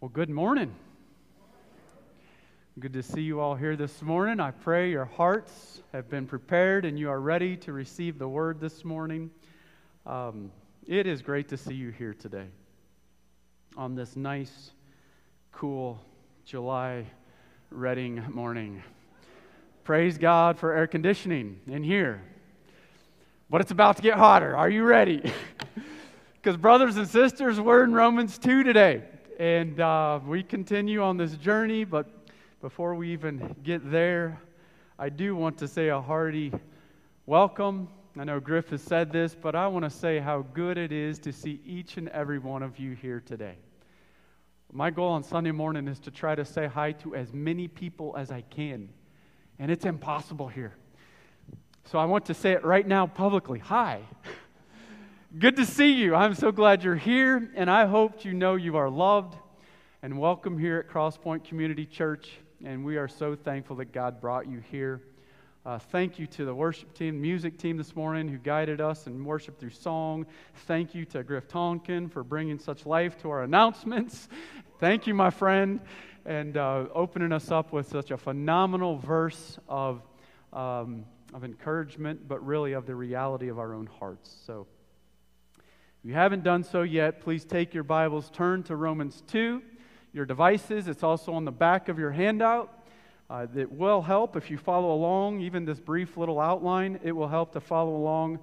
Well, good morning. Good to see you all here this morning. I pray your hearts have been prepared and you are ready to receive the word this morning. Um, it is great to see you here today on this nice, cool July Redding morning. Praise God for air conditioning in here. But it's about to get hotter. Are you ready? Because, brothers and sisters, we're in Romans 2 today. And uh, we continue on this journey, but before we even get there, I do want to say a hearty welcome. I know Griff has said this, but I want to say how good it is to see each and every one of you here today. My goal on Sunday morning is to try to say hi to as many people as I can, and it's impossible here. So I want to say it right now publicly hi. Good to see you. I'm so glad you're here, and I hope you know you are loved and welcome here at Crosspoint Community Church. And we are so thankful that God brought you here. Uh, thank you to the worship team, music team this morning who guided us in worship through song. Thank you to Griff Tonkin for bringing such life to our announcements. Thank you, my friend, and uh, opening us up with such a phenomenal verse of, um, of encouragement, but really of the reality of our own hearts. So, if you haven't done so yet, please take your Bibles, turn to Romans 2, your devices. It's also on the back of your handout. Uh, it will help if you follow along, even this brief little outline, it will help to follow along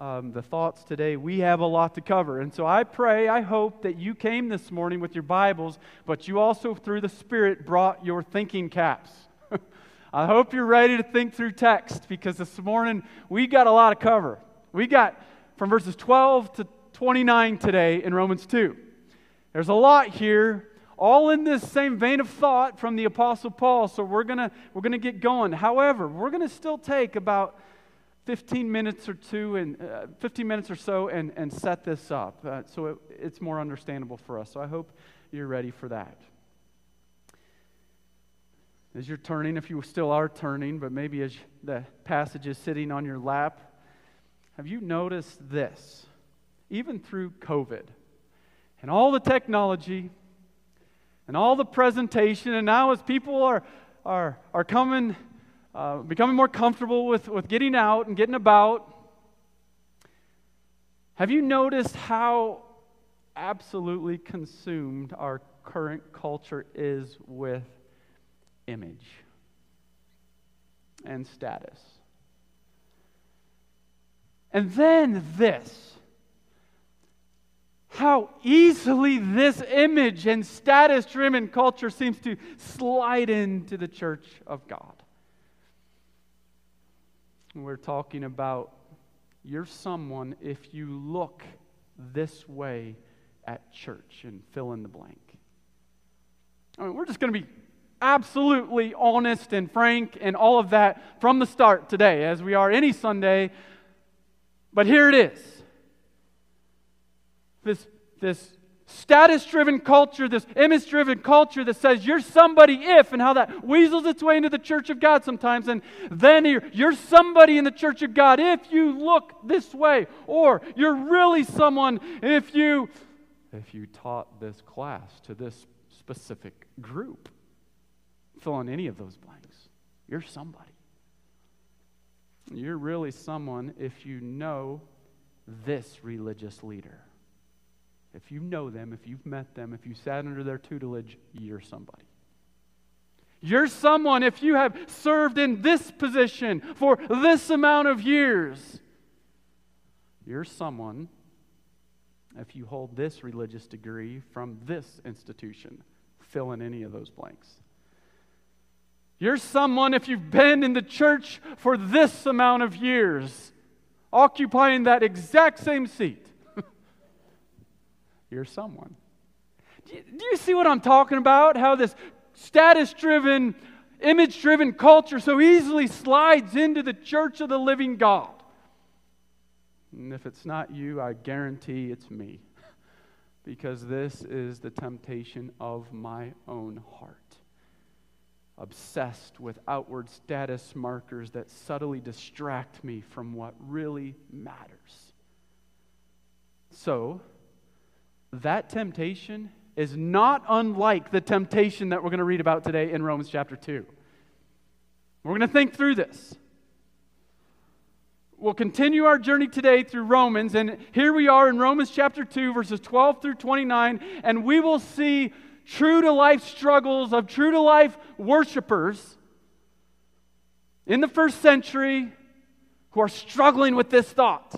um, the thoughts today. We have a lot to cover. And so I pray, I hope that you came this morning with your Bibles, but you also, through the Spirit, brought your thinking caps. I hope you're ready to think through text because this morning we got a lot to cover. We got from verses 12 to 29 today in Romans 2. There's a lot here, all in this same vein of thought from the Apostle Paul. So we're going we're gonna get going. However, we're going to still take about 15 minutes or two and uh, 15 minutes or so and, and set this up uh, so it, it's more understandable for us. So I hope you're ready for that. As you're turning, if you still are turning, but maybe as the passage is sitting on your lap, have you noticed this? Even through COVID and all the technology and all the presentation, and now as people are, are, are coming, uh, becoming more comfortable with, with getting out and getting about, have you noticed how absolutely consumed our current culture is with image and status? And then this how easily this image and status driven culture seems to slide into the church of God. We're talking about you're someone if you look this way at church and fill in the blank. I mean, we're just going to be absolutely honest and frank and all of that from the start today, as we are any Sunday. But here it is this, this status driven culture, this image driven culture that says you're somebody if, and how that weasels its way into the church of God sometimes. And then you're, you're somebody in the church of God if you look this way, or you're really someone if you if you taught this class to this specific group. Fill in any of those blanks. You're somebody. You're really someone if you know this religious leader. If you know them, if you've met them, if you sat under their tutelage, you're somebody. You're someone if you have served in this position for this amount of years. You're someone if you hold this religious degree from this institution. Fill in any of those blanks. You're someone if you've been in the church for this amount of years, occupying that exact same seat you're someone. Do you, do you see what I'm talking about? How this status driven, image driven culture so easily slides into the church of the living God. And if it's not you, I guarantee it's me. Because this is the temptation of my own heart. Obsessed with outward status markers that subtly distract me from what really matters. So, that temptation is not unlike the temptation that we're going to read about today in Romans chapter 2. We're going to think through this. We'll continue our journey today through Romans, and here we are in Romans chapter 2, verses 12 through 29, and we will see true to life struggles of true to life worshipers in the first century who are struggling with this thought.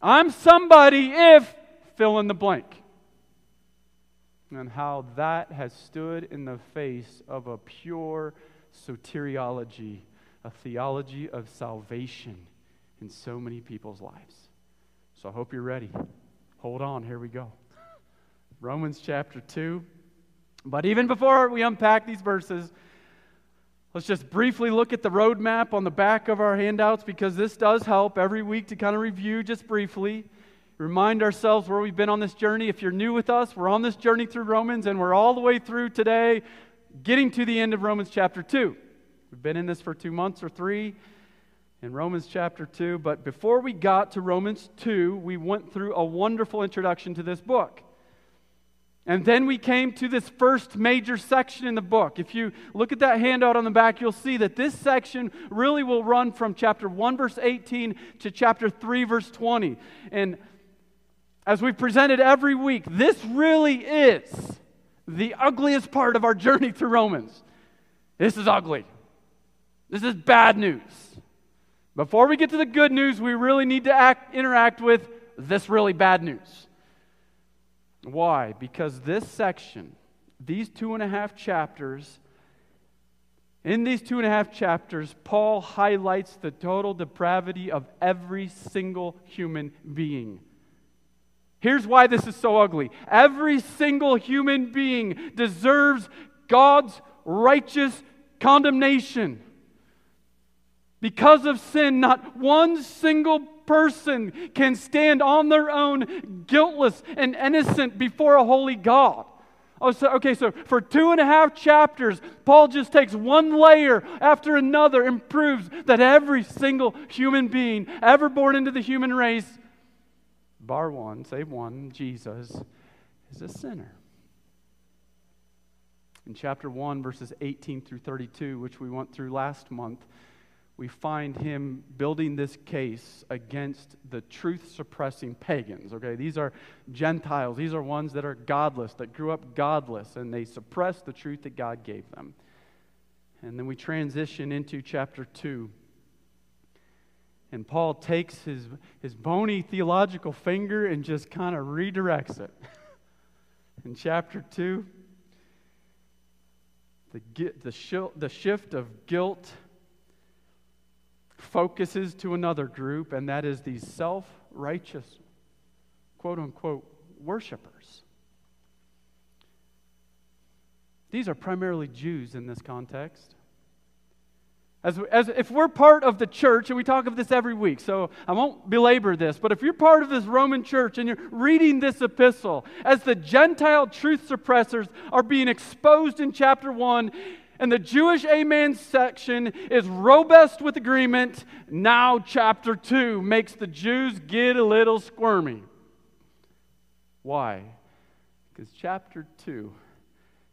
I'm somebody if fill in the blank. And how that has stood in the face of a pure soteriology, a theology of salvation in so many people's lives. So I hope you're ready. Hold on, here we go. Romans chapter 2. But even before we unpack these verses, let's just briefly look at the roadmap on the back of our handouts because this does help every week to kind of review just briefly. Remind ourselves where we've been on this journey. If you're new with us, we're on this journey through Romans and we're all the way through today, getting to the end of Romans chapter 2. We've been in this for two months or three in Romans chapter 2. But before we got to Romans 2, we went through a wonderful introduction to this book. And then we came to this first major section in the book. If you look at that handout on the back, you'll see that this section really will run from chapter 1, verse 18 to chapter 3, verse 20. And as we've presented every week, this really is the ugliest part of our journey through Romans. This is ugly. This is bad news. Before we get to the good news, we really need to act, interact with this really bad news. Why? Because this section, these two and a half chapters, in these two and a half chapters, Paul highlights the total depravity of every single human being. Here's why this is so ugly every single human being deserves God's righteous condemnation. Because of sin, not one single person can stand on their own guiltless and innocent before a holy God. Oh, so, okay, so for two and a half chapters, Paul just takes one layer after another and proves that every single human being ever born into the human race, bar one, save one, Jesus, is a sinner. In chapter 1, verses 18 through 32, which we went through last month, we find him building this case against the truth suppressing pagans. Okay, these are Gentiles, these are ones that are godless, that grew up godless, and they suppress the truth that God gave them. And then we transition into chapter 2. And Paul takes his, his bony theological finger and just kind of redirects it. In chapter 2, the, the, the shift of guilt focuses to another group, and that is these self righteous, quote unquote, worshipers. These are primarily Jews in this context. As, as if we're part of the church, and we talk of this every week, so I won't belabor this, but if you're part of this Roman church and you're reading this epistle, as the Gentile truth suppressors are being exposed in chapter 1, and the Jewish Amen section is robust with agreement. Now, chapter 2 makes the Jews get a little squirmy. Why? Because chapter 2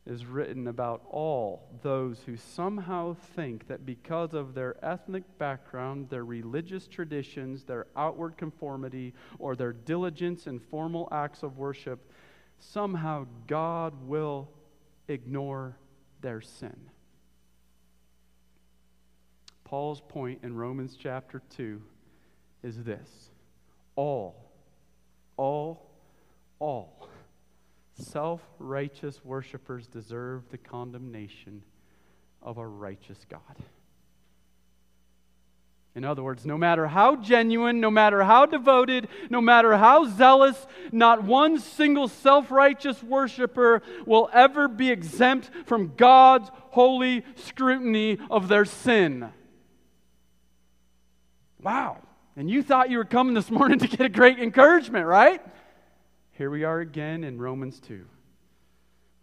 is written about all those who somehow think that because of their ethnic background, their religious traditions, their outward conformity, or their diligence in formal acts of worship, somehow God will ignore their sin. Paul's point in Romans chapter 2 is this all, all, all self righteous worshippers deserve the condemnation of a righteous God. In other words, no matter how genuine, no matter how devoted, no matter how zealous, not one single self righteous worshiper will ever be exempt from God's holy scrutiny of their sin. Wow. And you thought you were coming this morning to get a great encouragement, right? Here we are again in Romans 2.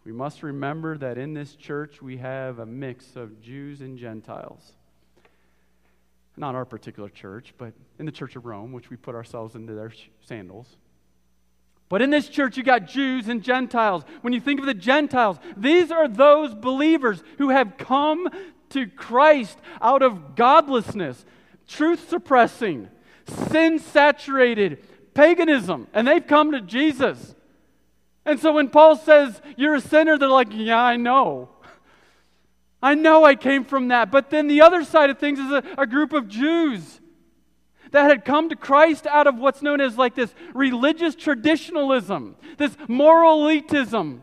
We must remember that in this church we have a mix of Jews and Gentiles. Not our particular church, but in the Church of Rome, which we put ourselves into their sandals. But in this church, you got Jews and Gentiles. When you think of the Gentiles, these are those believers who have come to Christ out of godlessness, truth suppressing, sin saturated paganism, and they've come to Jesus. And so when Paul says, You're a sinner, they're like, Yeah, I know. I know I came from that. But then the other side of things is a, a group of Jews that had come to Christ out of what's known as like this religious traditionalism, this moral elitism.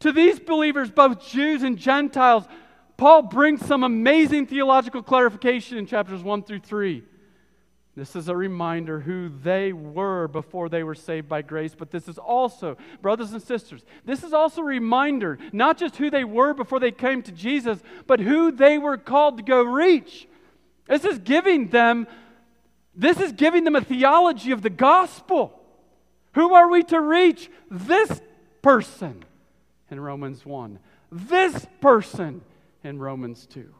To these believers, both Jews and Gentiles, Paul brings some amazing theological clarification in chapters 1 through 3. This is a reminder who they were before they were saved by grace, but this is also, brothers and sisters, this is also a reminder not just who they were before they came to Jesus, but who they were called to go reach. This is giving them this is giving them a theology of the gospel. Who are we to reach? This person in Romans 1. This person in Romans 2.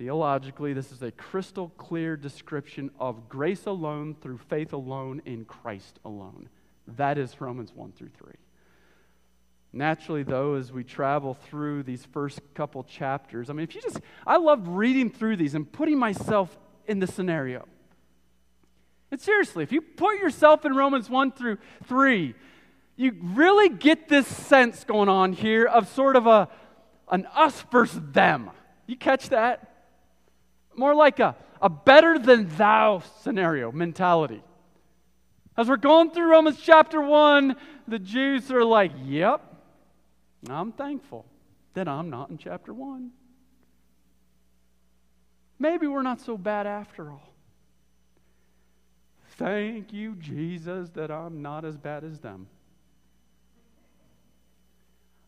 Theologically, this is a crystal clear description of grace alone through faith alone in Christ alone. That is Romans 1 through 3. Naturally, though, as we travel through these first couple chapters, I mean, if you just, I love reading through these and putting myself in the scenario. And seriously, if you put yourself in Romans 1 through 3, you really get this sense going on here of sort of a, an us versus them. You catch that? More like a, a better than thou scenario mentality. As we're going through Romans chapter 1, the Jews are like, yep, I'm thankful that I'm not in chapter 1. Maybe we're not so bad after all. Thank you, Jesus, that I'm not as bad as them.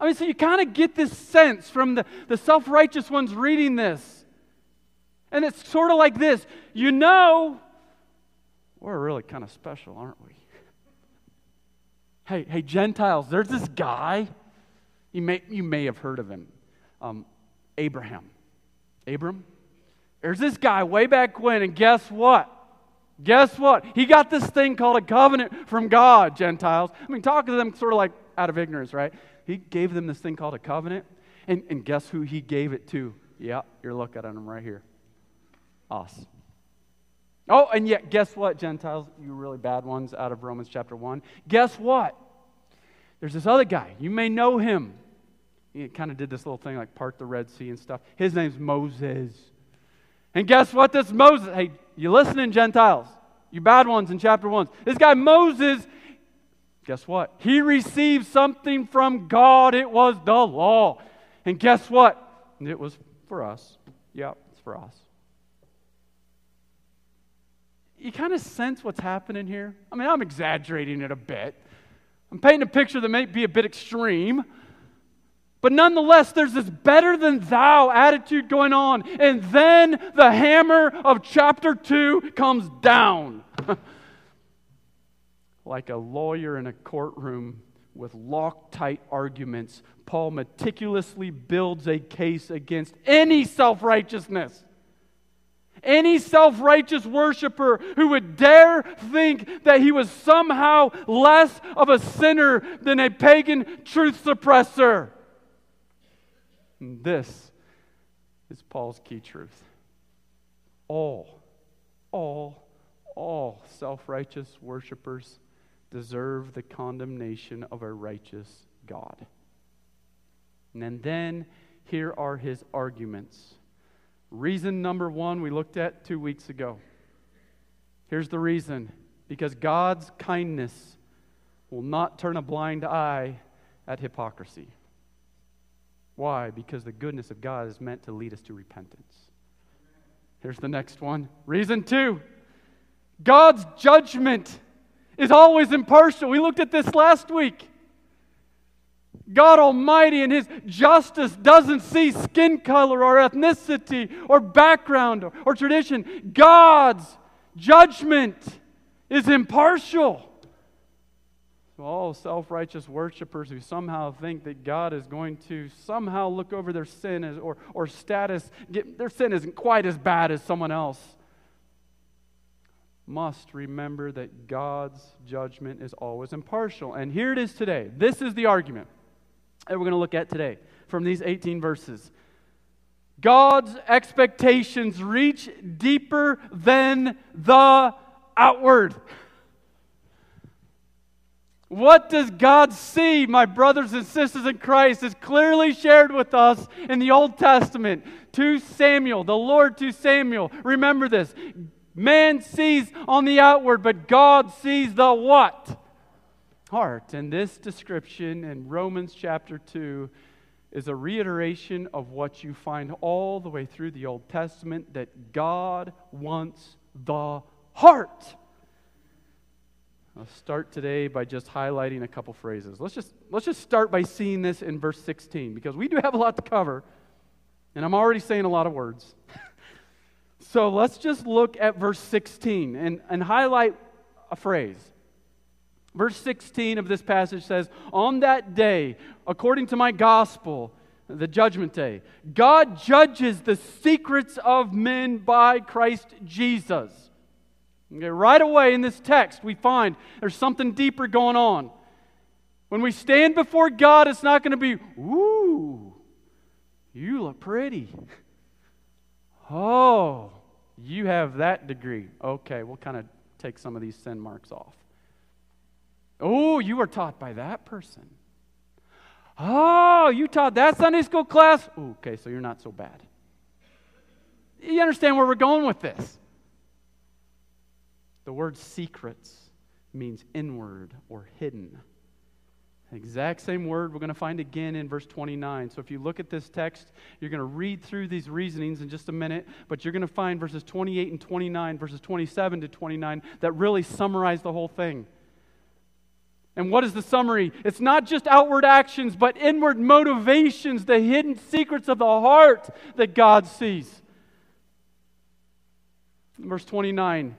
I mean, so you kind of get this sense from the, the self righteous ones reading this. And it's sort of like this you know, we're really kind of special, aren't we? Hey, hey, Gentiles, there's this guy you may, you may have heard of him um, Abraham. Abram? There's this guy way back when, and guess what? Guess what? He got this thing called a covenant from God, Gentiles. I mean, talk to them sort of like out of ignorance, right? He gave them this thing called a covenant. And, and guess who he gave it to? Yeah, you're looking at him right here. Us. Oh, and yet, guess what, Gentiles? You really bad ones out of Romans chapter 1. Guess what? There's this other guy. You may know him. He kind of did this little thing like part the Red Sea and stuff. His name's Moses. And guess what? This Moses, hey, you listening, Gentiles? You bad ones in chapter 1. This guy, Moses, guess what? He received something from God. It was the law. And guess what? It was for us. Yep, it's for us. You kind of sense what's happening here? I mean, I'm exaggerating it a bit. I'm painting a picture that may be a bit extreme. But nonetheless, there's this better than thou attitude going on. And then the hammer of chapter 2 comes down. like a lawyer in a courtroom with Loctite arguments, Paul meticulously builds a case against any self righteousness. Any self righteous worshiper who would dare think that he was somehow less of a sinner than a pagan truth suppressor. And this is Paul's key truth. All, all, all self righteous worshipers deserve the condemnation of a righteous God. And then here are his arguments. Reason number one we looked at two weeks ago. Here's the reason because God's kindness will not turn a blind eye at hypocrisy. Why? Because the goodness of God is meant to lead us to repentance. Here's the next one. Reason two God's judgment is always impartial. We looked at this last week. God Almighty and His justice doesn't see skin color or ethnicity or background or, or tradition. God's judgment is impartial all self righteous worshippers who somehow think that God is going to somehow look over their sin as, or, or status, get, their sin isn't quite as bad as someone else. must remember that God's judgment is always impartial. And here it is today. This is the argument that we're going to look at today from these 18 verses. God's expectations reach deeper than the outward. What does God see, my brothers and sisters in Christ, is clearly shared with us in the Old Testament. To Samuel, the Lord to Samuel. Remember this. Man sees on the outward, but God sees the what? Heart. And this description in Romans chapter 2 is a reiteration of what you find all the way through the Old Testament that God wants the heart. I'll start today by just highlighting a couple phrases. Let's just, let's just start by seeing this in verse 16 because we do have a lot to cover, and I'm already saying a lot of words. so let's just look at verse 16 and, and highlight a phrase. Verse 16 of this passage says, On that day, according to my gospel, the judgment day, God judges the secrets of men by Christ Jesus. Okay, right away in this text, we find there's something deeper going on. When we stand before God, it's not going to be, ooh, you look pretty. Oh, you have that degree. Okay, we'll kind of take some of these sin marks off. Oh, you were taught by that person. Oh, you taught that Sunday school class? Okay, so you're not so bad. You understand where we're going with this? The word secrets means inward or hidden. Exact same word we're going to find again in verse 29. So if you look at this text, you're going to read through these reasonings in just a minute, but you're going to find verses 28 and 29, verses 27 to 29, that really summarize the whole thing. And what is the summary? It's not just outward actions, but inward motivations, the hidden secrets of the heart that God sees. Verse 29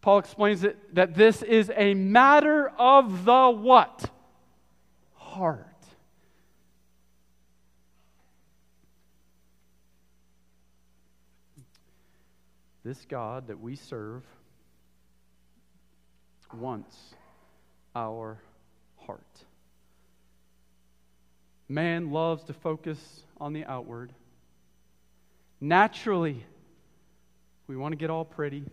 Paul explains it, that this is a matter of the what? Heart. This God that we serve wants our heart. Man loves to focus on the outward. Naturally, we want to get all pretty.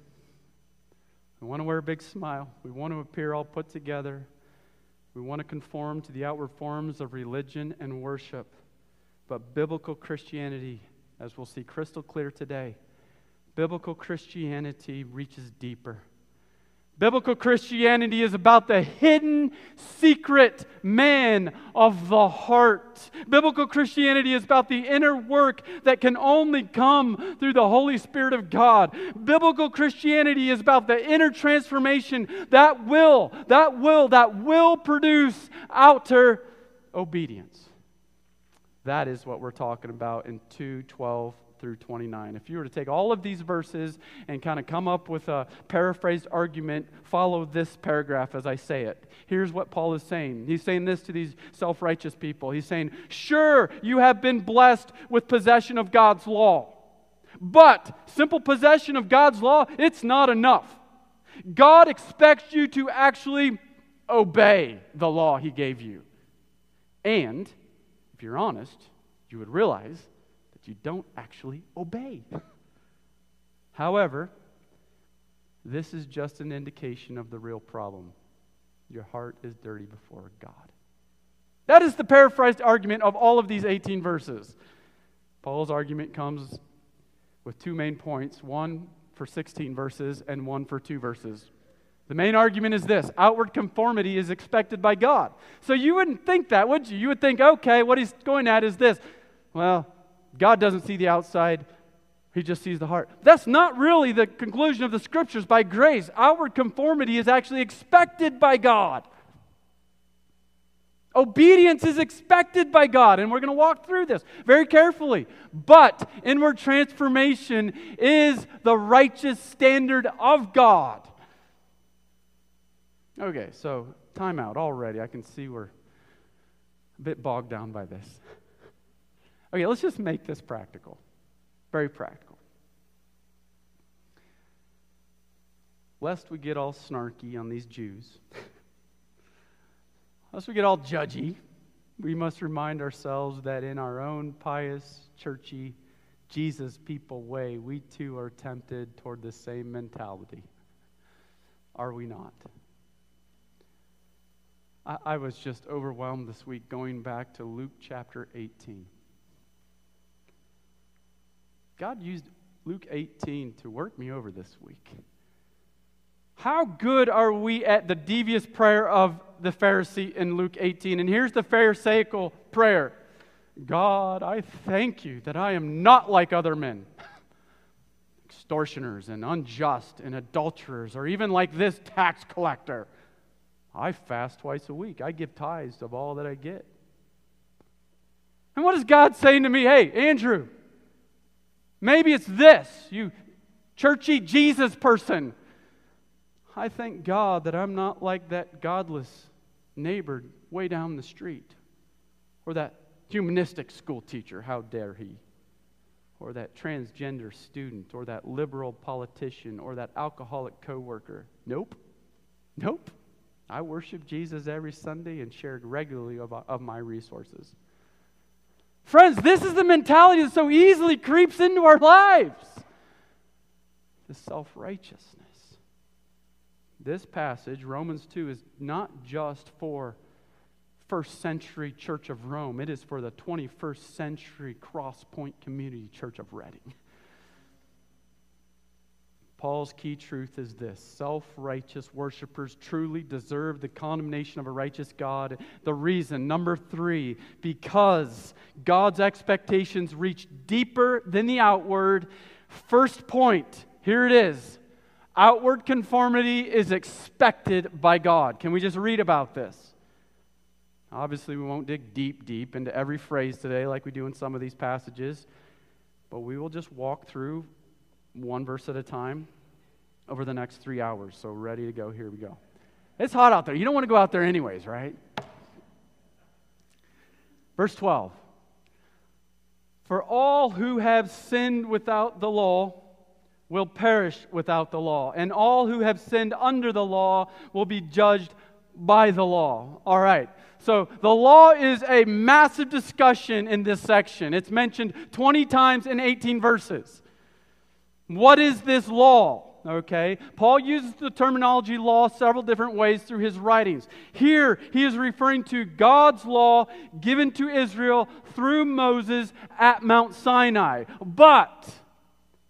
We want to wear a big smile. We want to appear all put together. We want to conform to the outward forms of religion and worship. But biblical Christianity, as we'll see crystal clear today, biblical Christianity reaches deeper. Biblical Christianity is about the hidden, secret man of the heart. Biblical Christianity is about the inner work that can only come through the Holy Spirit of God. Biblical Christianity is about the inner transformation that will, that will, that will produce outer obedience. That is what we're talking about in 212 through 29. If you were to take all of these verses and kind of come up with a paraphrased argument, follow this paragraph as I say it. Here's what Paul is saying. He's saying this to these self righteous people. He's saying, Sure, you have been blessed with possession of God's law. But simple possession of God's law, it's not enough. God expects you to actually obey the law He gave you. And, if you're honest, you would realize that you don't actually obey. However, this is just an indication of the real problem. Your heart is dirty before God. That is the paraphrased argument of all of these 18 verses. Paul's argument comes with two main points one for 16 verses and one for two verses. The main argument is this outward conformity is expected by God. So you wouldn't think that, would you? You would think, okay, what he's going at is this. Well, God doesn't see the outside, He just sees the heart. That's not really the conclusion of the scriptures by grace. Outward conformity is actually expected by God. Obedience is expected by God, and we're going to walk through this very carefully. But inward transformation is the righteous standard of God. Okay, so time out already. I can see we're a bit bogged down by this. Okay, let's just make this practical. Very practical. lest we get all snarky on these Jews, lest we get all judgy, we must remind ourselves that in our own pious, churchy, Jesus people way, we too are tempted toward the same mentality. Are we not? I, I was just overwhelmed this week going back to Luke chapter 18. God used Luke 18 to work me over this week. How good are we at the devious prayer of the Pharisee in Luke 18? And here's the Pharisaical prayer God, I thank you that I am not like other men, extortioners and unjust and adulterers, or even like this tax collector. I fast twice a week, I give tithes of all that I get. And what is God saying to me? Hey, Andrew, maybe it's this, you churchy Jesus person. I thank God that I'm not like that godless neighbor way down the street or that humanistic school teacher, how dare he? Or that transgender student or that liberal politician or that alcoholic coworker. Nope. Nope. I worship Jesus every Sunday and share regularly of, of my resources. Friends, this is the mentality that so easily creeps into our lives the self righteousness. This passage, Romans 2, is not just for first century Church of Rome, it is for the 21st century Cross Point Community Church of Redding. Paul's key truth is this self righteous worshipers truly deserve the condemnation of a righteous God. The reason, number three, because God's expectations reach deeper than the outward. First point, here it is Outward conformity is expected by God. Can we just read about this? Obviously, we won't dig deep, deep into every phrase today like we do in some of these passages, but we will just walk through one verse at a time over the next three hours. So, ready to go. Here we go. It's hot out there. You don't want to go out there, anyways, right? Verse 12 For all who have sinned without the law, will perish without the law, and all who have sinned under the law will be judged by the law. All right. So the law is a massive discussion in this section. It's mentioned 20 times in 18 verses. What is this law? Okay, Paul uses the terminology law several different ways through his writings. Here, he is referring to God's law given to Israel through Moses at Mount Sinai. But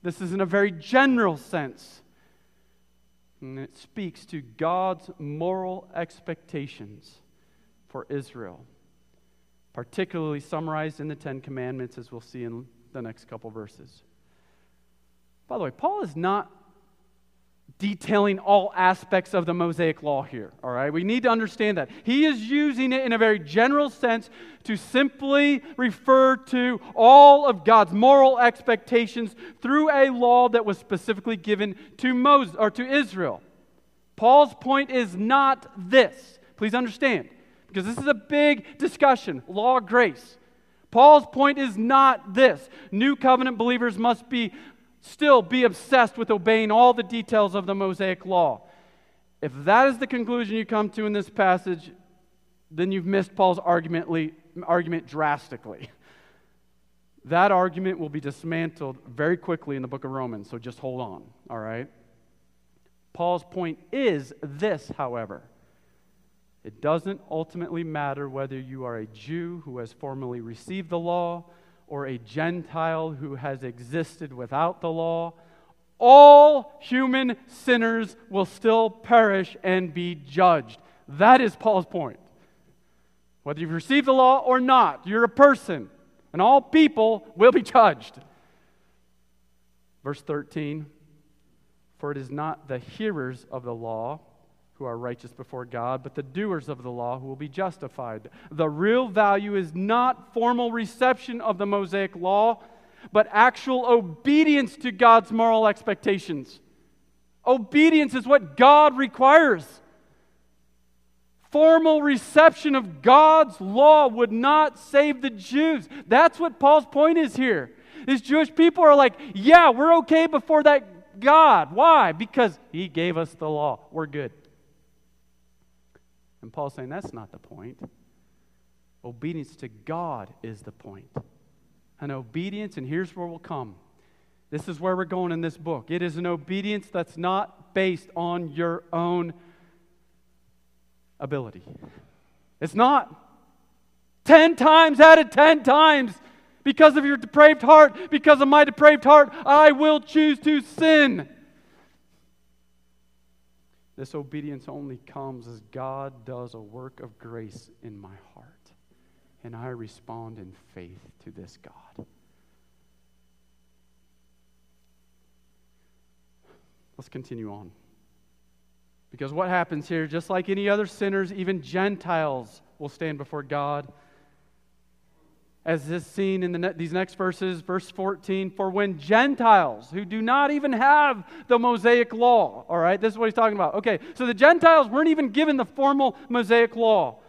this is in a very general sense. And it speaks to God's moral expectations for Israel, particularly summarized in the Ten Commandments, as we'll see in the next couple verses. By the way, Paul is not detailing all aspects of the Mosaic law here, all right? We need to understand that. He is using it in a very general sense to simply refer to all of God's moral expectations through a law that was specifically given to Moses or to Israel. Paul's point is not this. Please understand, because this is a big discussion, law grace. Paul's point is not this. New covenant believers must be still be obsessed with obeying all the details of the Mosaic law. If that is the conclusion you come to in this passage, then you've missed Paul's argument drastically. That argument will be dismantled very quickly in the book of Romans, so just hold on, all right? Paul's point is this, however. It doesn't ultimately matter whether you are a Jew who has formally received the law or a Gentile who has existed without the law, all human sinners will still perish and be judged. That is Paul's point. Whether you've received the law or not, you're a person, and all people will be judged. Verse 13 For it is not the hearers of the law who are righteous before God, but the doers of the law who will be justified. The real value is not formal reception of the Mosaic law, but actual obedience to God's moral expectations. Obedience is what God requires. Formal reception of God's law would not save the Jews. That's what Paul's point is here. These Jewish people are like, yeah, we're okay before that God. Why? Because He gave us the law. We're good. And Paul's saying that's not the point. Obedience to God is the point. And obedience, and here's where we'll come. This is where we're going in this book. It is an obedience that's not based on your own ability. It's not. Ten times out of ten times, because of your depraved heart, because of my depraved heart, I will choose to sin. This obedience only comes as God does a work of grace in my heart. And I respond in faith to this God. Let's continue on. Because what happens here, just like any other sinners, even Gentiles will stand before God. As is seen in the ne- these next verses, verse 14, for when Gentiles who do not even have the Mosaic law, all right, this is what he's talking about. Okay, so the Gentiles weren't even given the formal Mosaic law.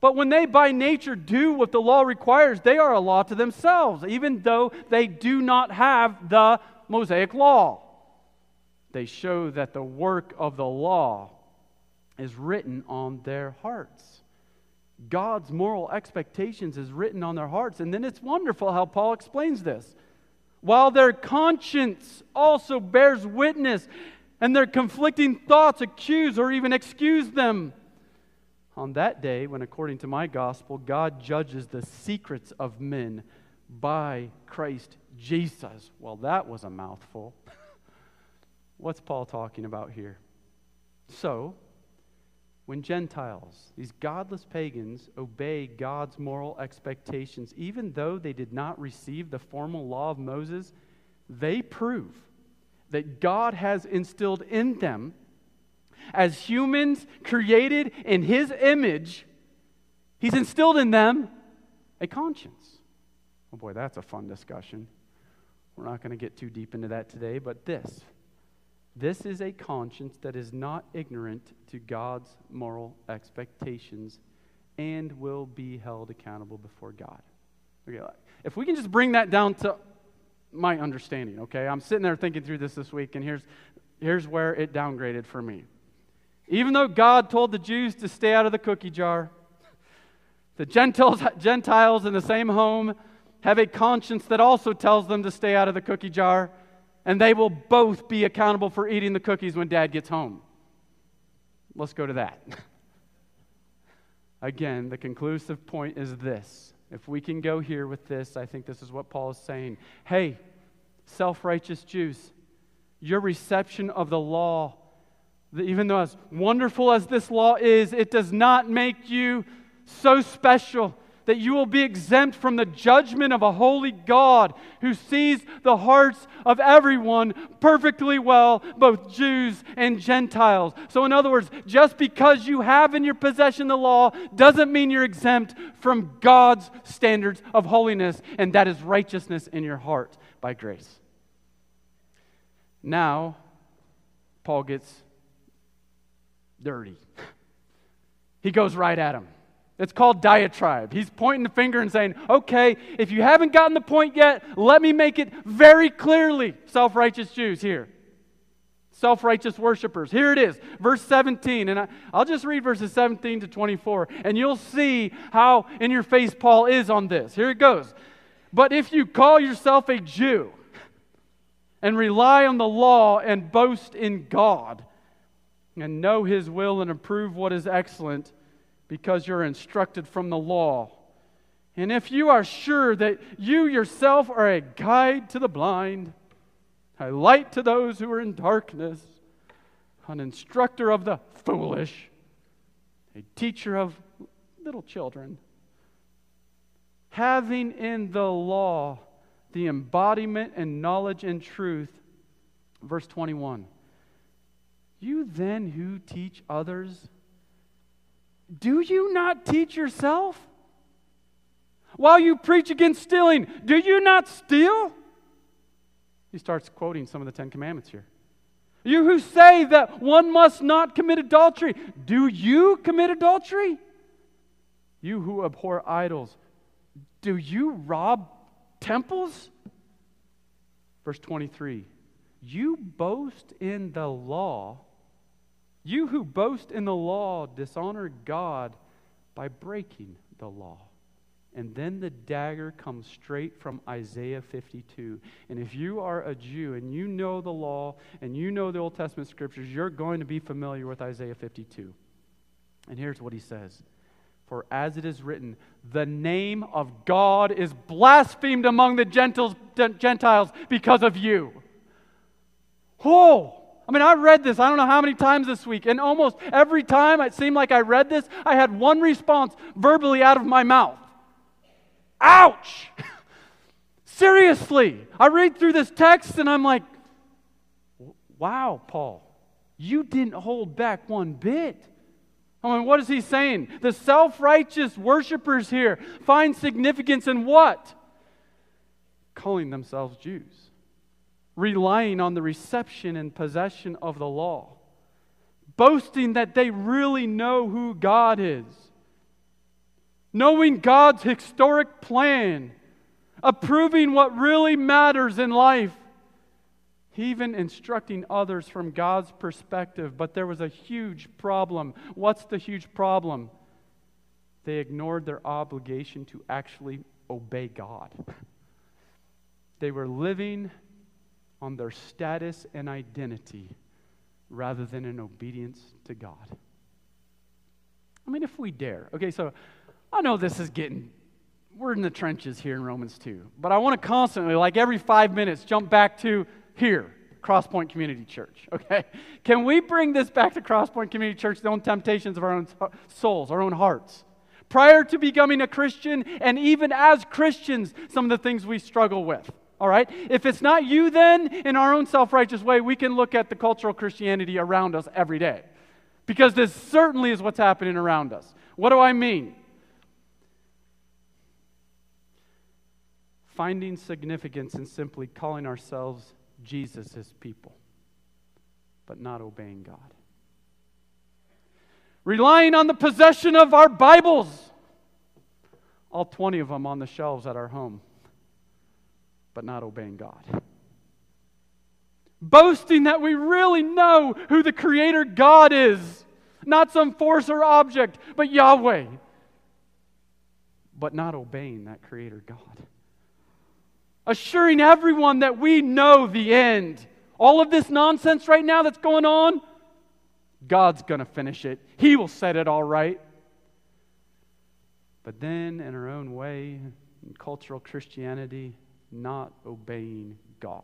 But when they by nature do what the law requires, they are a law to themselves, even though they do not have the Mosaic law. They show that the work of the law is written on their hearts. God's moral expectations is written on their hearts. And then it's wonderful how Paul explains this. While their conscience also bears witness, and their conflicting thoughts accuse or even excuse them. On that day, when according to my gospel, God judges the secrets of men by Christ Jesus. Well, that was a mouthful. What's Paul talking about here? So, when Gentiles, these godless pagans, obey God's moral expectations, even though they did not receive the formal law of Moses, they prove that God has instilled in them, as humans created in His image, He's instilled in them a conscience. Oh boy, that's a fun discussion. We're not going to get too deep into that today, but this this is a conscience that is not ignorant to God's moral expectations and will be held accountable before God. Okay, if we can just bring that down to my understanding, okay? I'm sitting there thinking through this this week, and here's, here's where it downgraded for me. Even though God told the Jews to stay out of the cookie jar, the Gentiles, Gentiles in the same home have a conscience that also tells them to stay out of the cookie jar and they will both be accountable for eating the cookies when dad gets home. Let's go to that. Again, the conclusive point is this. If we can go here with this, I think this is what Paul is saying. Hey, self righteous Jews, your reception of the law, even though as wonderful as this law is, it does not make you so special that you will be exempt from the judgment of a holy God who sees the hearts of everyone perfectly well, both Jews and Gentiles. So, in other words, just because you have in your possession the law doesn't mean you're exempt from God's standards of holiness, and that is righteousness in your heart by grace. Now, Paul gets dirty. He goes right at him. It's called diatribe. He's pointing the finger and saying, okay, if you haven't gotten the point yet, let me make it very clearly. Self righteous Jews here. Self righteous worshipers. Here it is, verse 17. And I, will just read verses 17 to 24, and you'll see how in your face Paul is on this. Here it goes. But if you call yourself a Jew and rely on the law and boast in God and know his will and approve what is excellent, because you're instructed from the law. And if you are sure that you yourself are a guide to the blind, a light to those who are in darkness, an instructor of the foolish, a teacher of little children, having in the law the embodiment and knowledge and truth. Verse 21. You then who teach others, do you not teach yourself? While you preach against stealing, do you not steal? He starts quoting some of the Ten Commandments here. You who say that one must not commit adultery, do you commit adultery? You who abhor idols, do you rob temples? Verse 23 You boast in the law. You who boast in the law dishonor God by breaking the law. And then the dagger comes straight from Isaiah 52. And if you are a Jew and you know the law and you know the Old Testament scriptures, you're going to be familiar with Isaiah 52. And here's what he says For as it is written, the name of God is blasphemed among the Gentiles because of you. Oh, I mean, I read this, I don't know how many times this week, and almost every time it seemed like I read this, I had one response verbally out of my mouth Ouch! Seriously. I read through this text and I'm like, wow, Paul, you didn't hold back one bit. I mean, what is he saying? The self righteous worshipers here find significance in what? Calling themselves Jews, relying on the reception and possession of the law, boasting that they really know who God is knowing God's historic plan, approving what really matters in life, even instructing others from God's perspective. But there was a huge problem. What's the huge problem? They ignored their obligation to actually obey God. They were living on their status and identity rather than in obedience to God. I mean, if we dare. Okay, so I know this is getting, we're in the trenches here in Romans 2, but I want to constantly, like every five minutes, jump back to here, Crosspoint Community Church, okay? Can we bring this back to Crosspoint Community Church, the own temptations of our own souls, our own hearts? Prior to becoming a Christian, and even as Christians, some of the things we struggle with. All right? If it's not you, then in our own self righteous way, we can look at the cultural Christianity around us every day. Because this certainly is what's happening around us. What do I mean? finding significance in simply calling ourselves Jesus' people, but not obeying God. Relying on the possession of our Bibles, all 20 of them on the shelves at our home, but not obeying God. Boasting that we really know who the Creator God is, not some force or object, but Yahweh, but not obeying that Creator God assuring everyone that we know the end. All of this nonsense right now that's going on, God's going to finish it. He will set it all right. But then, in our own way, in cultural Christianity, not obeying God.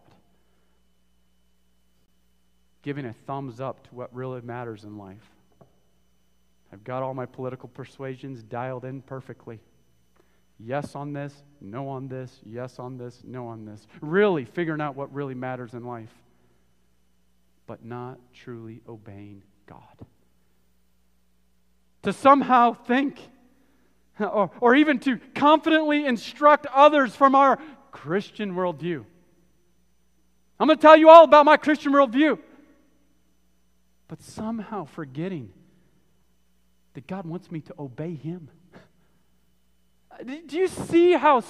Giving a thumbs up to what really matters in life. I've got all my political persuasions dialed in perfectly. Yes on this, no on this, yes on this, no on this. Really figuring out what really matters in life, but not truly obeying God. To somehow think, or, or even to confidently instruct others from our Christian worldview. I'm going to tell you all about my Christian worldview. But somehow forgetting that God wants me to obey Him. Do you see how,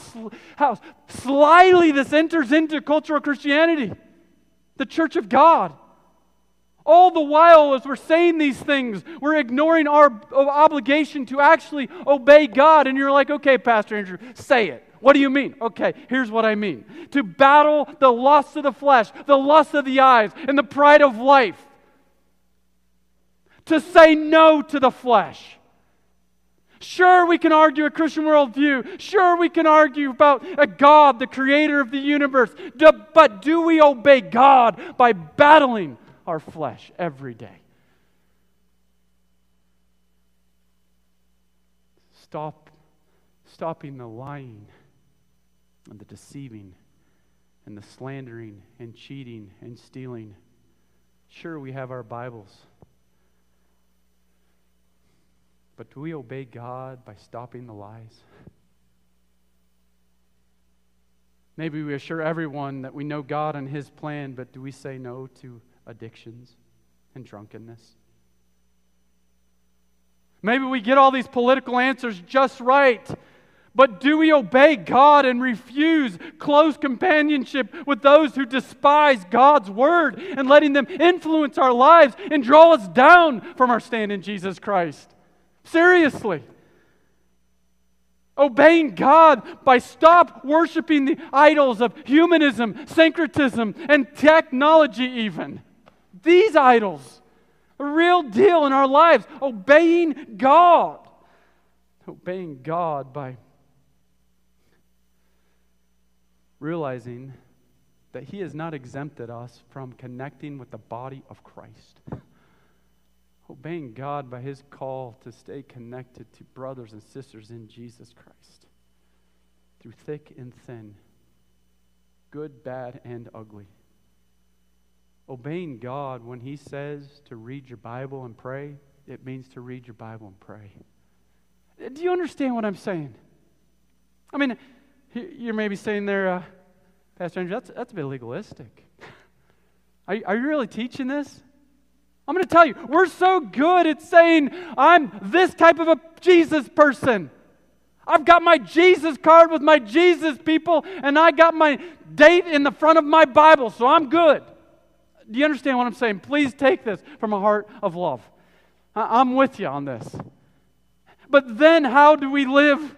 how slyly this enters into cultural Christianity? The church of God. All the while, as we're saying these things, we're ignoring our obligation to actually obey God. And you're like, okay, Pastor Andrew, say it. What do you mean? Okay, here's what I mean to battle the lust of the flesh, the lust of the eyes, and the pride of life. To say no to the flesh Sure, we can argue a Christian worldview. Sure, we can argue about a God, the creator of the universe. But do we obey God by battling our flesh every day? Stop stopping the lying and the deceiving and the slandering and cheating and stealing. Sure, we have our Bibles. But do we obey God by stopping the lies? Maybe we assure everyone that we know God and His plan, but do we say no to addictions and drunkenness? Maybe we get all these political answers just right, But do we obey God and refuse close companionship with those who despise God's word and letting them influence our lives and draw us down from our stand in Jesus Christ? Seriously. Obeying God by stop worshiping the idols of humanism, syncretism, and technology, even. These idols, a real deal in our lives. Obeying God. Obeying God by realizing that He has not exempted us from connecting with the body of Christ. Obeying God by His call to stay connected to brothers and sisters in Jesus Christ through thick and thin, good, bad, and ugly. Obeying God when He says to read your Bible and pray, it means to read your Bible and pray. Do you understand what I'm saying? I mean, you're maybe saying there, uh, Pastor Andrew, that's, that's a bit legalistic. Are, are you really teaching this? I'm going to tell you, we're so good at saying, I'm this type of a Jesus person. I've got my Jesus card with my Jesus people, and I got my date in the front of my Bible, so I'm good. Do you understand what I'm saying? Please take this from a heart of love. I'm with you on this. But then, how do we live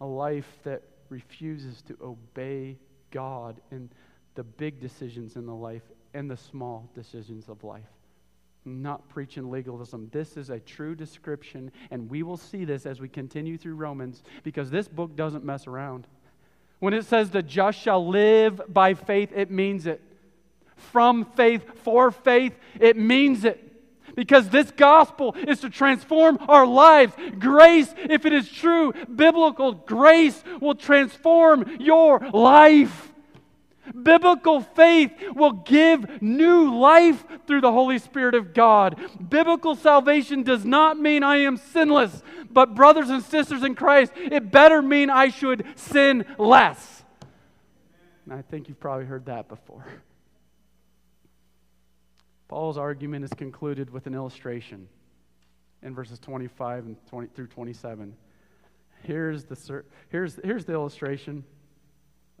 a life that refuses to obey God in the big decisions in the life and the small decisions of life. not preaching legalism. This is a true description, and we will see this as we continue through Romans because this book doesn't mess around. When it says the just shall live by faith, it means it. From faith, for faith, it means it because this gospel is to transform our lives. Grace, if it is true, biblical grace will transform your life. Biblical faith will give new life through the Holy Spirit of God. Biblical salvation does not mean I am sinless, but, brothers and sisters in Christ, it better mean I should sin less. And I think you've probably heard that before. Paul's argument is concluded with an illustration in verses 25 and 20 through 27. Here's the, here's, here's the illustration.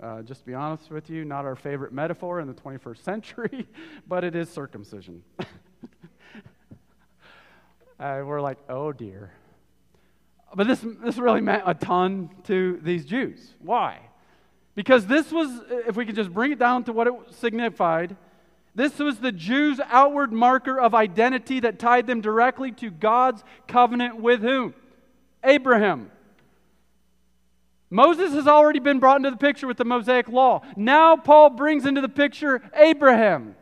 Uh, just to be honest with you, not our favorite metaphor in the 21st century, but it is circumcision. uh, we're like, oh dear. But this, this really meant a ton to these Jews. Why? Because this was, if we could just bring it down to what it signified, this was the Jews' outward marker of identity that tied them directly to God's covenant with whom? Abraham. Moses has already been brought into the picture with the Mosaic law. Now Paul brings into the picture Abraham,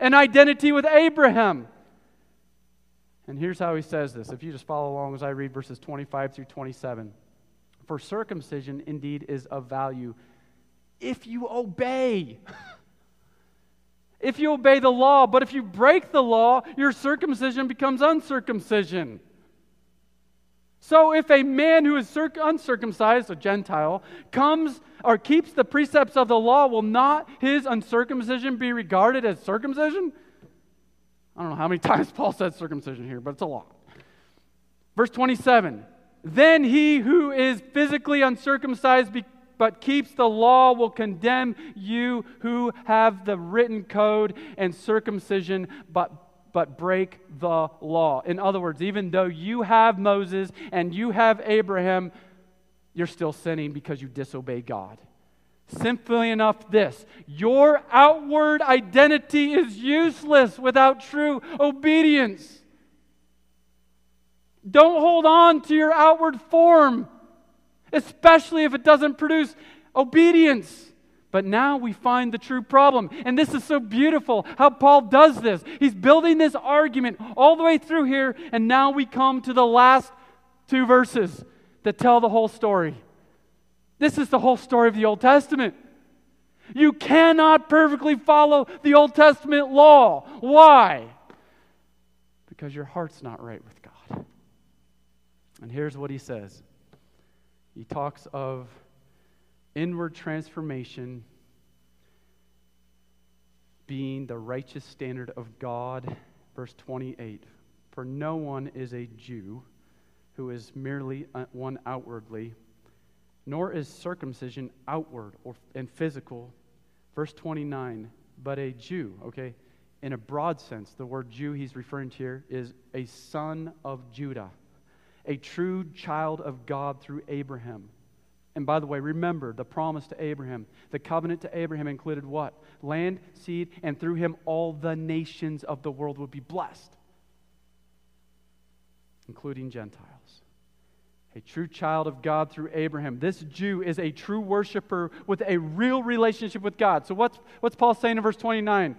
an identity with Abraham. And here's how he says this. If you just follow along as I read verses 25 through 27. For circumcision indeed is of value if you obey. if you obey the law. But if you break the law, your circumcision becomes uncircumcision. So if a man who is circ- uncircumcised, a Gentile, comes or keeps the precepts of the law, will not his uncircumcision be regarded as circumcision? I don't know how many times Paul said circumcision here, but it's a lot. Verse 27 Then he who is physically uncircumcised but keeps the law will condemn you who have the written code and circumcision, but but break the law. In other words, even though you have Moses and you have Abraham, you're still sinning because you disobey God. Simply enough, this your outward identity is useless without true obedience. Don't hold on to your outward form, especially if it doesn't produce obedience. But now we find the true problem. And this is so beautiful how Paul does this. He's building this argument all the way through here, and now we come to the last two verses that tell the whole story. This is the whole story of the Old Testament. You cannot perfectly follow the Old Testament law. Why? Because your heart's not right with God. And here's what he says he talks of inward transformation being the righteous standard of God. Verse 28 For no one is a Jew, who is merely uh, one outwardly, nor is circumcision outward or, and physical. Verse 29, but a Jew, okay? In a broad sense, the word Jew he's referring to here is a son of Judah, a true child of God through Abraham. And by the way, remember the promise to Abraham. The covenant to Abraham included what? Land, seed, and through him all the nations of the world would be blessed, including Gentiles. A true child of God through Abraham. This Jew is a true worshiper with a real relationship with God. So, what's, what's Paul saying in verse 29?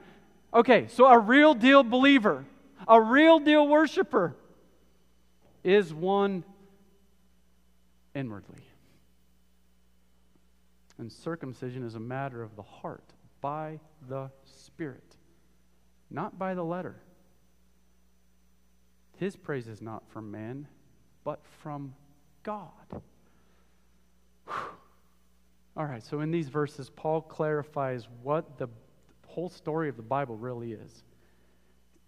Okay, so a real deal believer, a real deal worshiper, is one inwardly. And circumcision is a matter of the heart, by the Spirit, not by the letter. His praise is not from man, but from God. All right, so in these verses, Paul clarifies what the whole story of the Bible really is.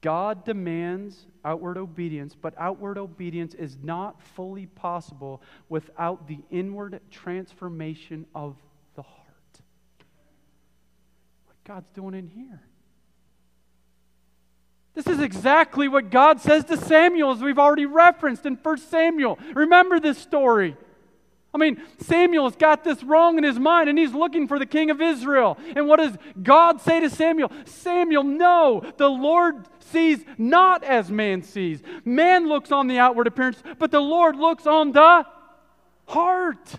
God demands outward obedience, but outward obedience is not fully possible without the inward transformation of the heart. What God's doing in here. This is exactly what God says to Samuel, as we've already referenced in 1 Samuel. Remember this story. I mean, Samuel's got this wrong in his mind and he's looking for the king of Israel. And what does God say to Samuel? Samuel, no, the Lord sees not as man sees. Man looks on the outward appearance, but the Lord looks on the heart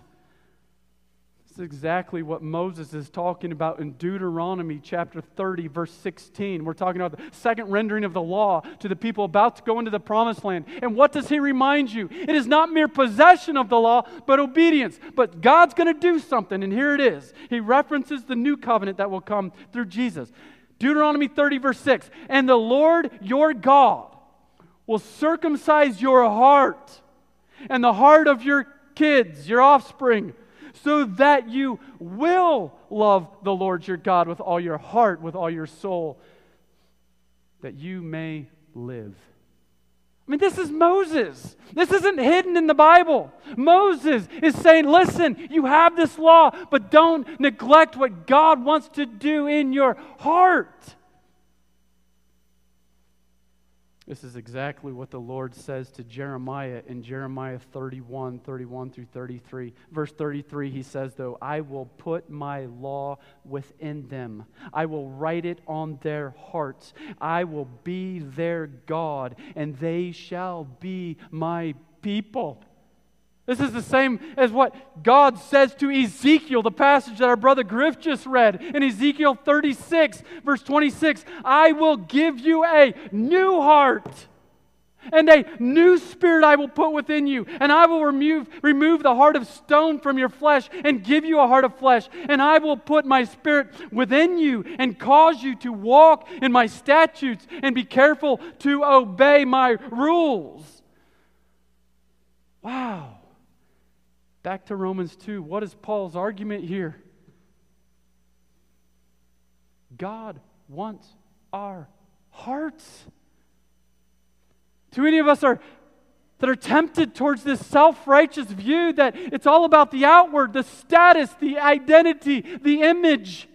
is exactly what Moses is talking about in Deuteronomy chapter 30, verse 16. We're talking about the second rendering of the law to the people about to go into the promised land. And what does he remind you? It is not mere possession of the law, but obedience. But God's going to do something, and here it is. He references the new covenant that will come through Jesus. Deuteronomy 30, verse 6. And the Lord your God will circumcise your heart and the heart of your kids, your offspring so that you will love the Lord your God with all your heart, with all your soul, that you may live. I mean, this is Moses. This isn't hidden in the Bible. Moses is saying, listen, you have this law, but don't neglect what God wants to do in your heart. This is exactly what the Lord says to Jeremiah in Jeremiah 31, 31 through 33. Verse 33, he says, Though I will put my law within them, I will write it on their hearts. I will be their God, and they shall be my people. This is the same as what God says to Ezekiel, the passage that our brother Griff just read in Ezekiel 36, verse 26. I will give you a new heart and a new spirit I will put within you, and I will remove, remove the heart of stone from your flesh and give you a heart of flesh, and I will put my spirit within you and cause you to walk in my statutes and be careful to obey my rules. Wow. Back to Romans 2. What is Paul's argument here? God wants our hearts. Too many of us are that are tempted towards this self righteous view that it's all about the outward, the status, the identity, the image.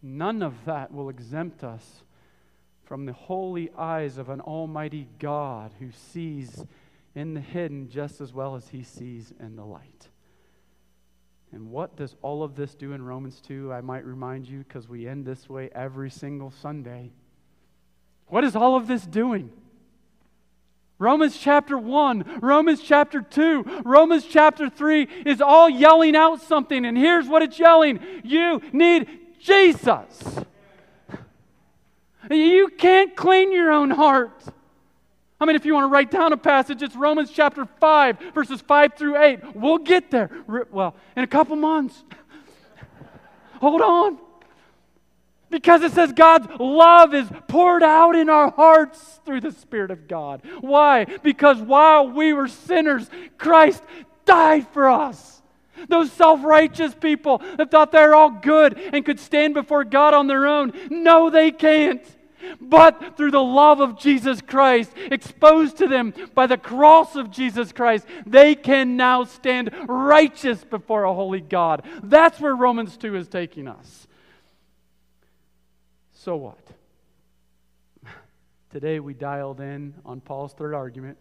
None of that will exempt us from the holy eyes of an almighty God who sees in the hidden just as well as he sees in the light. And what does all of this do in Romans 2? I might remind you because we end this way every single Sunday. What is all of this doing? Romans chapter 1, Romans chapter 2, Romans chapter 3 is all yelling out something. And here's what it's yelling You need Jesus. You can't clean your own heart. I mean, if you want to write down a passage, it's Romans chapter 5, verses 5 through 8. We'll get there. Well, in a couple months. Hold on. Because it says God's love is poured out in our hearts through the Spirit of God. Why? Because while we were sinners, Christ died for us. Those self righteous people that thought they're all good and could stand before God on their own. No, they can't. But through the love of Jesus Christ, exposed to them by the cross of Jesus Christ, they can now stand righteous before a holy God. That's where Romans 2 is taking us. So what? Today we dialed in on Paul's third argument.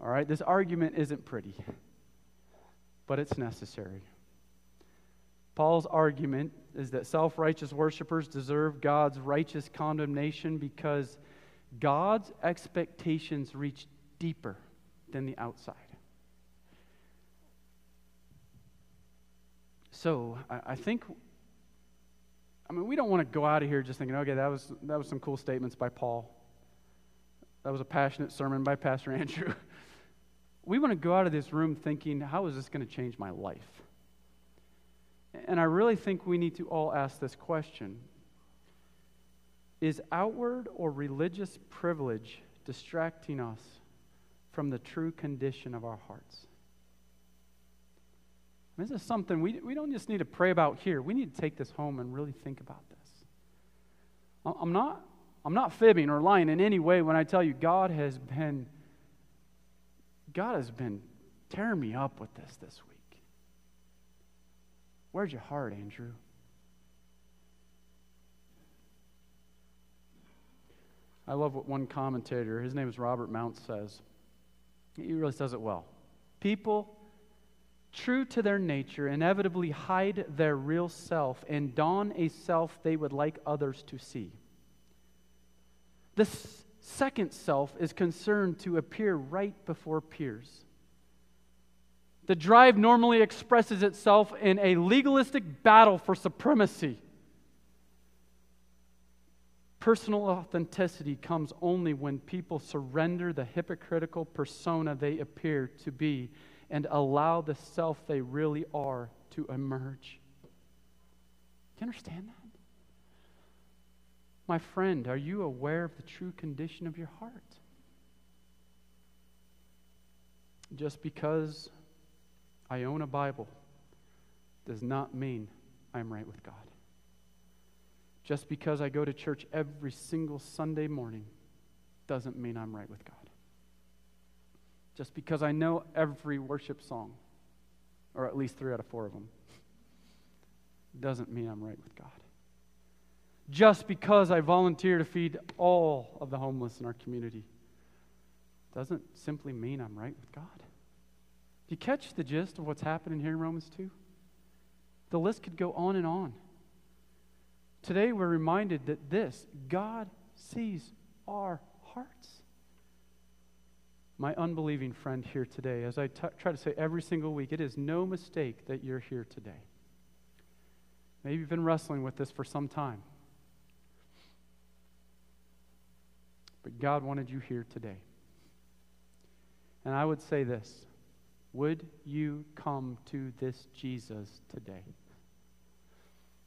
All right, this argument isn't pretty, but it's necessary. Paul's argument is that self righteous worshippers deserve God's righteous condemnation because God's expectations reach deeper than the outside. So I, I think, I mean, we don't want to go out of here just thinking, okay, that was, that was some cool statements by Paul. That was a passionate sermon by Pastor Andrew. we want to go out of this room thinking, how is this going to change my life? And I really think we need to all ask this question Is outward or religious privilege distracting us from the true condition of our hearts? This is something we, we don't just need to pray about here. We need to take this home and really think about this. I'm not, I'm not fibbing or lying in any way when I tell you God has been God has been tearing me up with this this week. Where's your heart, Andrew? I love what one commentator, his name is Robert Mounce, says. He really says it well. People, true to their nature, inevitably hide their real self and don a self they would like others to see. This second self is concerned to appear right before peers. The drive normally expresses itself in a legalistic battle for supremacy. Personal authenticity comes only when people surrender the hypocritical persona they appear to be and allow the self they really are to emerge. Do you understand that? My friend, are you aware of the true condition of your heart? Just because I own a Bible does not mean I'm right with God. Just because I go to church every single Sunday morning doesn't mean I'm right with God. Just because I know every worship song, or at least three out of four of them, doesn't mean I'm right with God just because I volunteer to feed all of the homeless in our community doesn't simply mean I'm right with God. You catch the gist of what's happening here in Romans 2? The list could go on and on. Today we're reminded that this God sees our hearts. My unbelieving friend here today, as I t- try to say every single week, it is no mistake that you're here today. Maybe you've been wrestling with this for some time. But God wanted you here today. And I would say this Would you come to this Jesus today?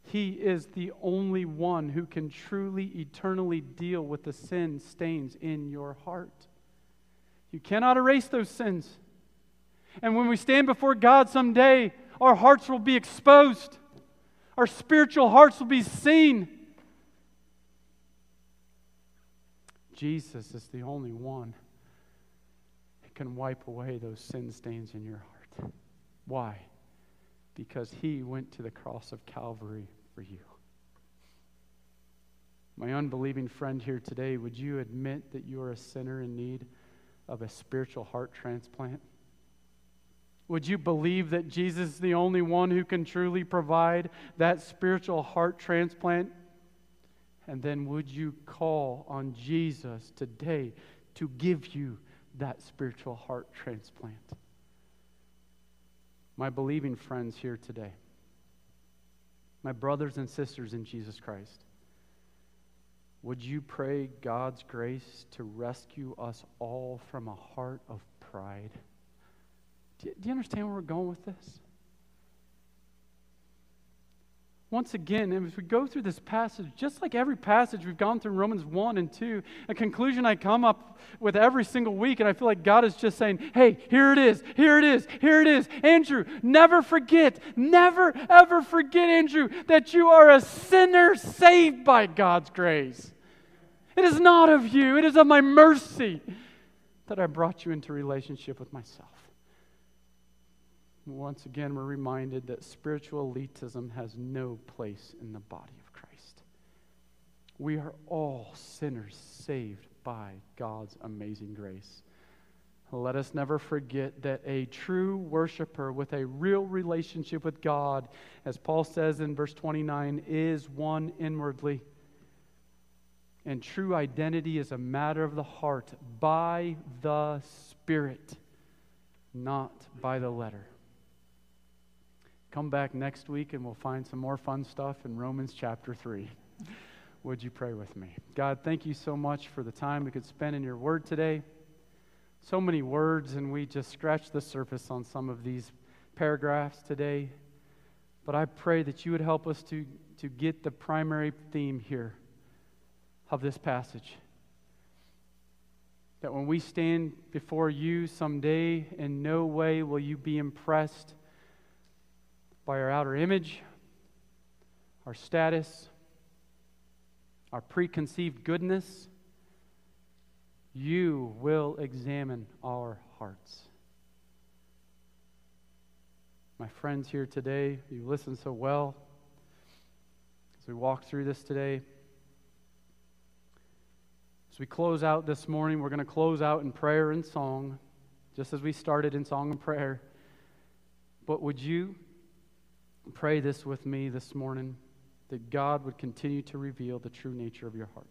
He is the only one who can truly, eternally deal with the sin stains in your heart. You cannot erase those sins. And when we stand before God someday, our hearts will be exposed, our spiritual hearts will be seen. Jesus is the only one can wipe away those sin stains in your heart. Why? Because he went to the cross of Calvary for you. My unbelieving friend here today, would you admit that you are a sinner in need of a spiritual heart transplant? Would you believe that Jesus is the only one who can truly provide that spiritual heart transplant and then would you call on Jesus today to give you that spiritual heart transplant? My believing friends here today, my brothers and sisters in Jesus Christ, would you pray God's grace to rescue us all from a heart of pride? Do you, understand where we're going with this? Once again, as we go through this passage, just like every passage we've gone through Romans 1 and 2, a conclusion I come up with every single week, and I feel like God is just saying, hey, here it is, here it is, here it is. Andrew, never forget, never ever forget, Andrew, that you are a sinner saved by God's grace. It is not of you, it is of my mercy that I brought you into relationship with myself. Once again, we're reminded that spiritual elitism has no place in the body of Christ. We are all sinners saved by God's amazing grace. Let us never forget that a true worshiper with a real relationship with God, as Paul says in verse 29, is one inwardly. And true identity is a matter of the heart by the Spirit, not by the letter. Come back next week and we'll find some more fun stuff in Romans chapter 3. Would you pray with me? God, thank you so much for the time we could spend in your word today. So many words, and we just scratched the surface on some of these paragraphs today. But I pray that you would help us to, to get the primary theme here of this passage. That when we stand before you someday, in no way will you be impressed by our outer image, our status, our preconceived goodness, you will examine our hearts. My friends here today, you listen so well as we walk through this today. As we close out this morning, we're going to close out in prayer and song, just as we started in song and prayer. But would you Pray this with me this morning that God would continue to reveal the true nature of your heart.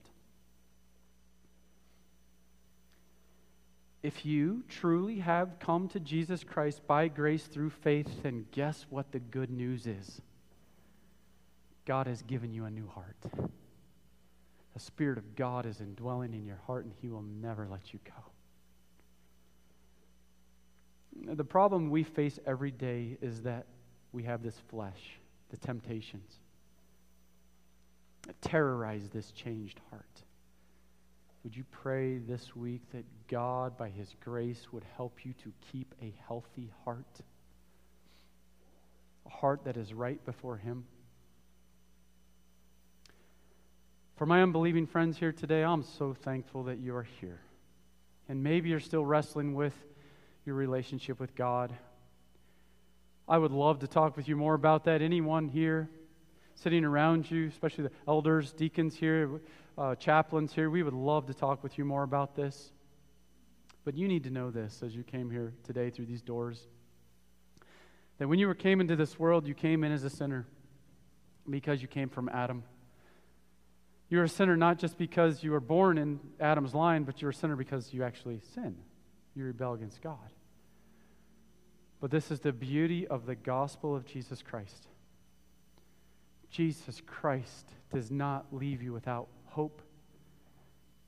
If you truly have come to Jesus Christ by grace through faith, then guess what the good news is? God has given you a new heart. The Spirit of God is indwelling in your heart, and He will never let you go. The problem we face every day is that we have this flesh, the temptations that terrorize this changed heart. Would you pray this week that God, by His grace, would help you to keep a healthy heart? A heart that is right before Him? For my unbelieving friends here today, I'm so thankful that you are here. And maybe you're still wrestling with your relationship with God. I would love to talk with you more about that. Anyone here sitting around you, especially the elders, deacons here, uh, chaplains here, we would love to talk with you more about this. But you need to know this as you came here today through these doors that when you were came into this world, you came in as a sinner because you came from Adam. You're a sinner not just because you were born in Adam's line, but you're a sinner because you actually sin. You rebel against God. But this is the beauty of the gospel of Jesus Christ. Jesus Christ does not leave you without hope.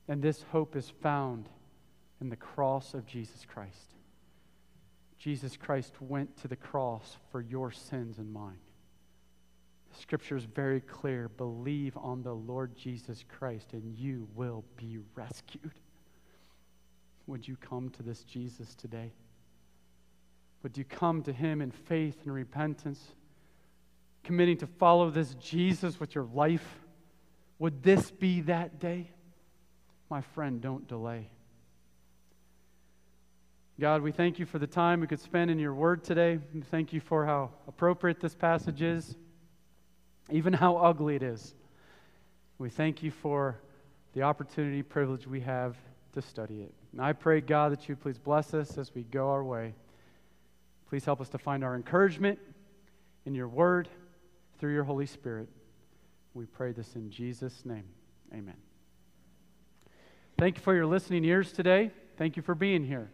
And this hope is found in the cross of Jesus Christ. Jesus Christ went to the cross for your sins and mine. The scripture is very clear. Believe on the Lord Jesus Christ and you will be rescued. Would you come to this Jesus today? Would you come to Him in faith and repentance, committing to follow this Jesus with your life? Would this be that day? My friend, don't delay. God, we thank you for the time we could spend in your word today. We thank you for how appropriate this passage is, even how ugly it is. We thank you for the opportunity, privilege we have to study it. And I pray, God, that you please bless us as we go our way. Please help us to find our encouragement in your word through your Holy Spirit. We pray this in Jesus' name. Amen. Thank you for your listening ears today. Thank you for being here.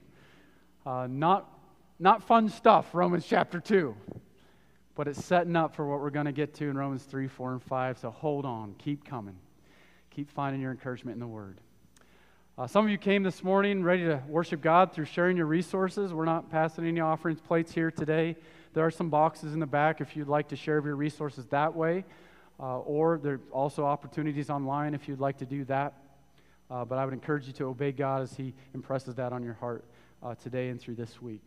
Uh, not, not fun stuff, Romans chapter 2, but it's setting up for what we're going to get to in Romans 3, 4, and 5. So hold on. Keep coming. Keep finding your encouragement in the Word. Uh, some of you came this morning ready to worship God through sharing your resources. We're not passing any offerings plates here today. There are some boxes in the back if you'd like to share your resources that way, uh, or there are also opportunities online if you'd like to do that. Uh, but I would encourage you to obey God as He impresses that on your heart uh, today and through this week.